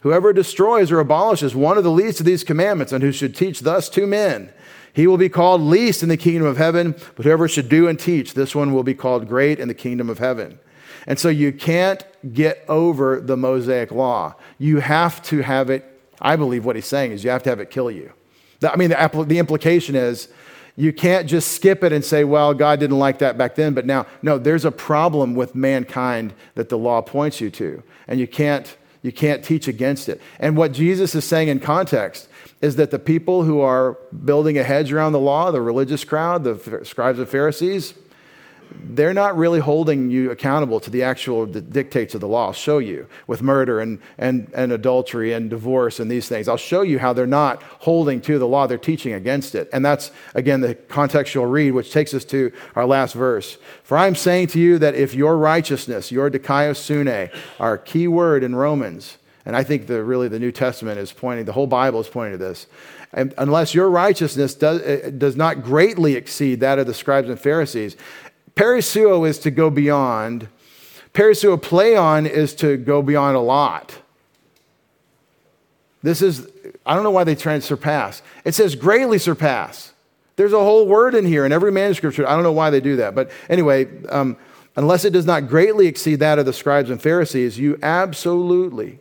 whoever destroys or abolishes one of the least of these commandments, and who should teach thus to men, he will be called least in the kingdom of heaven, but whoever should do and teach, this one will be called great in the kingdom of heaven. And so you can't get over the Mosaic law. You have to have it, I believe what he's saying is you have to have it kill you. I mean, the, the implication is you can't just skip it and say, well, God didn't like that back then, but now. No, there's a problem with mankind that the law points you to, and you can't, you can't teach against it. And what Jesus is saying in context is that the people who are building a hedge around the law, the religious crowd, the scribes and Pharisees, they're not really holding you accountable to the actual dictates of the law. I'll show you with murder and, and, and adultery and divorce and these things. I'll show you how they're not holding to the law, they're teaching against it. And that's, again, the contextual read, which takes us to our last verse. For I'm saying to you that if your righteousness, your dikaiosune, our key word in Romans, and I think the, really the New Testament is pointing, the whole Bible is pointing to this. And unless your righteousness does, eh, does not greatly exceed that of the scribes and Pharisees, Perisseuo is to go beyond. Perisseuo pleion is to go beyond a lot. This is, I don't know why they try and surpass. It says greatly surpass. There's a whole word in here in every manuscript. I don't know why they do that. But anyway, um, unless it does not greatly exceed that of the scribes and Pharisees, you absolutely,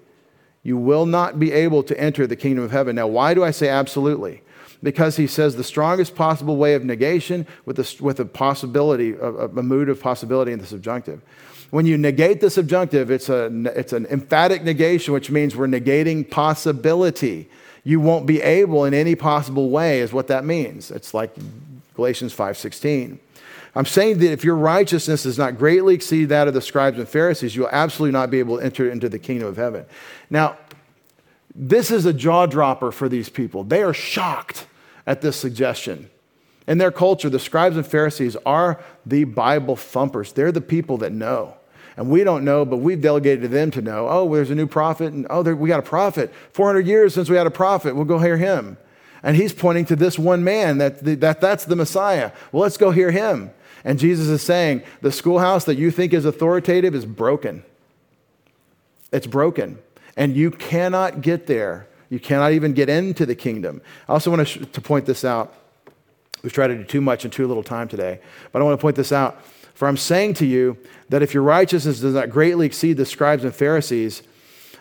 you will not be able to enter the kingdom of heaven. Now, why do I say absolutely? Because he says the strongest possible way of negation with a, with a possibility, a, a mood of possibility in the subjunctive. When you negate the subjunctive, it's, a, it's an emphatic negation, which means we're negating possibility. You won't be able in any possible way, is what that means. It's like Galatians 5.16. I'm saying that if your righteousness does not greatly exceed that of the scribes and Pharisees, you'll absolutely not be able to enter into the kingdom of heaven. Now, this is a jaw dropper for these people. They are shocked at this suggestion. In their culture, the scribes and Pharisees are the Bible thumpers. They're the people that know. And we don't know, but we've delegated to them to know. Oh, there's a new prophet, and oh, there, we got a prophet. 400 years since we had a prophet. We'll go hear him. And he's pointing to this one man that, that that's the Messiah. Well, let's go hear him. And Jesus is saying, the schoolhouse that you think is authoritative is broken. It's broken. And you cannot get there. You cannot even get into the kingdom. I also want to, point this out. We've tried to do too much in too little time today, but I want to point this out. For I'm saying to you that if your righteousness does not greatly exceed the scribes and Pharisees,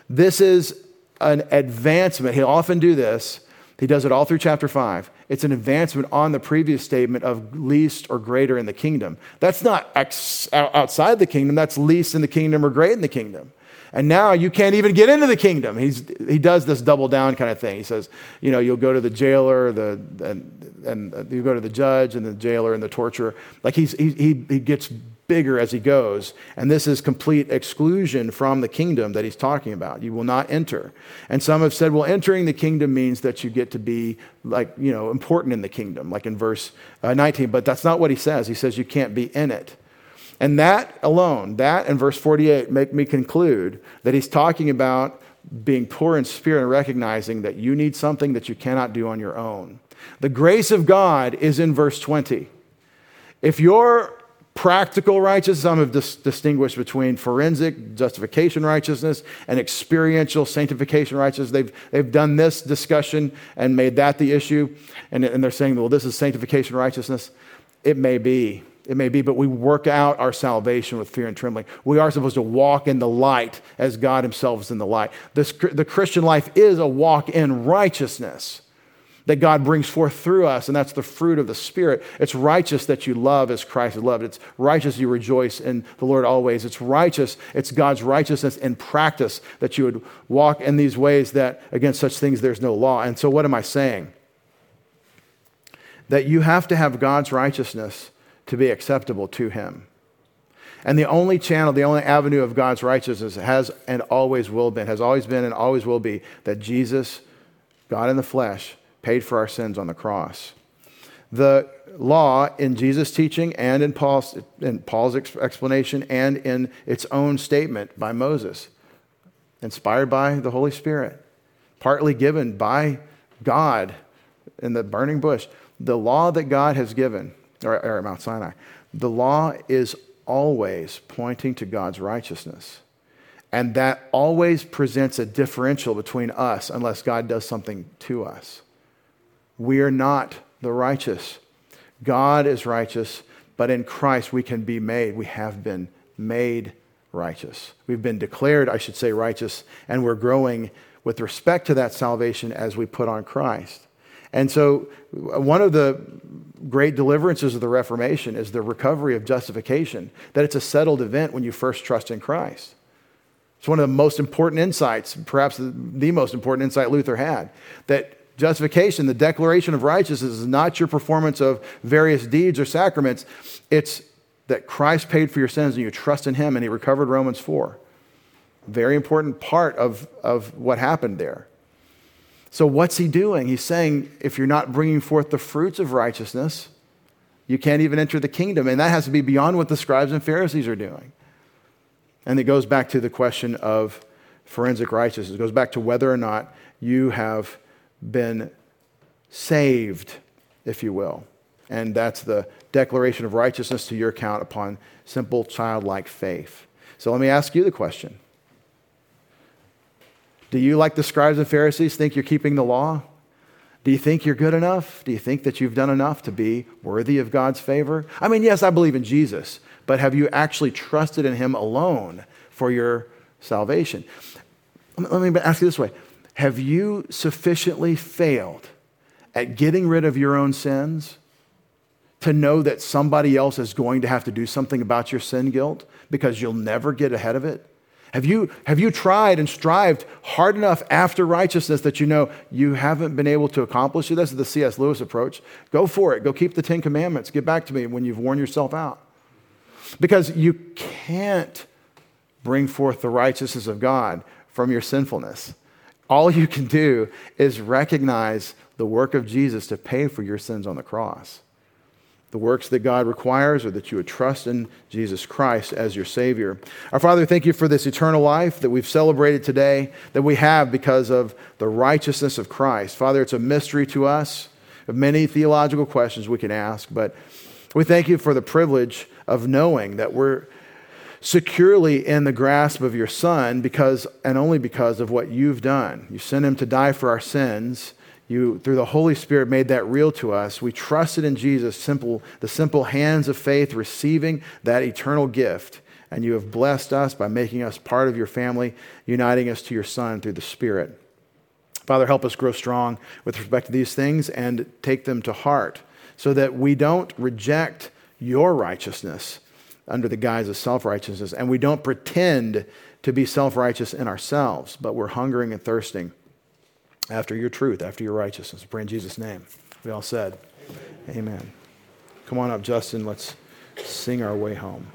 this is an advancement. He'll often do this. He does it all through chapter 5. It's an advancement on the previous statement of least or greater in the kingdom. That's not outside the kingdom, that's least in the kingdom or great in the kingdom. And now you can't even get into the kingdom. He's, he does this double down kind of thing. He says, you know, you'll go to the jailer, the, and, and you go to the judge and the jailer and the torturer. Like he's, he, he, he gets bigger as he goes. And this is complete exclusion from the kingdom that he's talking about. You will not enter. And some have said, well, entering the kingdom means that you get to be like, you know, important in the kingdom, like in verse uh, 19. But that's not what he says. He says you can't be in it. And that alone, that and verse 48, make me conclude that he's talking about being poor in spirit and recognizing that you need something that you cannot do on your own. The grace of God is in verse 20. If your practical righteousness, some have dis- distinguished between forensic justification righteousness and experiential sanctification righteousness. They've, they've done this discussion and made that the issue. And, and they're saying, well, this is sanctification righteousness. It may be. It may be, but we work out our salvation with fear and trembling. We are supposed to walk in the light as God Himself is in the light. This, the Christian life is a walk in righteousness that God brings forth through us, and that's the fruit of the Spirit. It's righteous that you love as Christ loved. It's righteous you rejoice in the Lord always. It's righteous, it's God's righteousness in practice that you would walk in these ways that against such things there's no law. And so, what am I saying? That you have to have God's righteousness to be acceptable to Him. And the only channel, the only avenue of God's righteousness has and always will be, has always been and always will be that Jesus, God in the flesh, paid for our sins on the cross. The law in Jesus' teaching and in Paul's, in Paul's explanation and in its own statement by Moses, inspired by the Holy Spirit, partly given by God in the burning bush. The law that God has given or, or Mount Sinai. The law is always pointing to God's righteousness. And that always presents a differential between us unless God does something to us. We are not the righteous. God is righteous, but in Christ we can be made, we have been made righteous. We've been declared, I should say, righteous, and we're growing with respect to that salvation as we put on Christ. And so, uh, one of the great deliverances of the Reformation is the recovery of justification, that it's a settled event when you first trust in Christ. It's one of the most important insights, perhaps the most important insight Luther had, that justification, the declaration of righteousness, is not your performance of various deeds or sacraments. It's that Christ paid for your sins and you trust in him and he recovered Romans 4. Very important part of, of what happened there. So, what's he doing? He's saying, if you're not bringing forth the fruits of righteousness, you can't even enter the kingdom. And that has to be beyond what the scribes and Pharisees are doing. And it goes back to the question of forensic righteousness. It goes back to whether or not you have been saved, if you will. And that's the declaration of righteousness to your account upon simple childlike faith. So let me ask you the question do you, like the scribes and Pharisees, think you're keeping the law? Do you think you're good enough? Do you think that you've done enough to be worthy of God's favor? I mean, yes, I believe in Jesus, but have you actually trusted in Him alone for your salvation? Let me ask you this way Have you sufficiently failed at getting rid of your own sins to know that somebody else is going to have to do something about your sin guilt because you'll never get ahead of it? Have you, have you tried and strived hard enough after righteousness that you know you haven't been able to accomplish it? This is the C.S. Lewis approach. Go for it. Go keep the Ten Commandments. Get back to me when you've worn yourself out. Because you can't bring forth the righteousness of God from your sinfulness. All you can do is recognize the work of Jesus to pay for your sins on the cross. The works that God requires or that you would trust in Jesus Christ as your Savior. Our Father, thank you for this eternal life that we've celebrated today, that we have because of the righteousness of Christ. Father, it's a mystery to us of many theological questions we can ask, but we thank you for the privilege of knowing that we're securely in the grasp of your Son because and only because of what you've done. You sent him to die for our sins. You, through the Holy Spirit, made that real to us. We trusted in Jesus, simple, the simple hands of faith, receiving that eternal gift. And you have blessed us by making us part of your family, uniting us to your Son through the Spirit. Father, help us grow strong with respect to these things and take them to heart so that we don't reject your righteousness under the guise of self righteousness. And we don't pretend to be self righteous in ourselves, but we're hungering and thirsting after your truth, after your righteousness. pray in Jesus' name. We all said, Amen. Amen. Come on up, Justin. Let's sing our way home.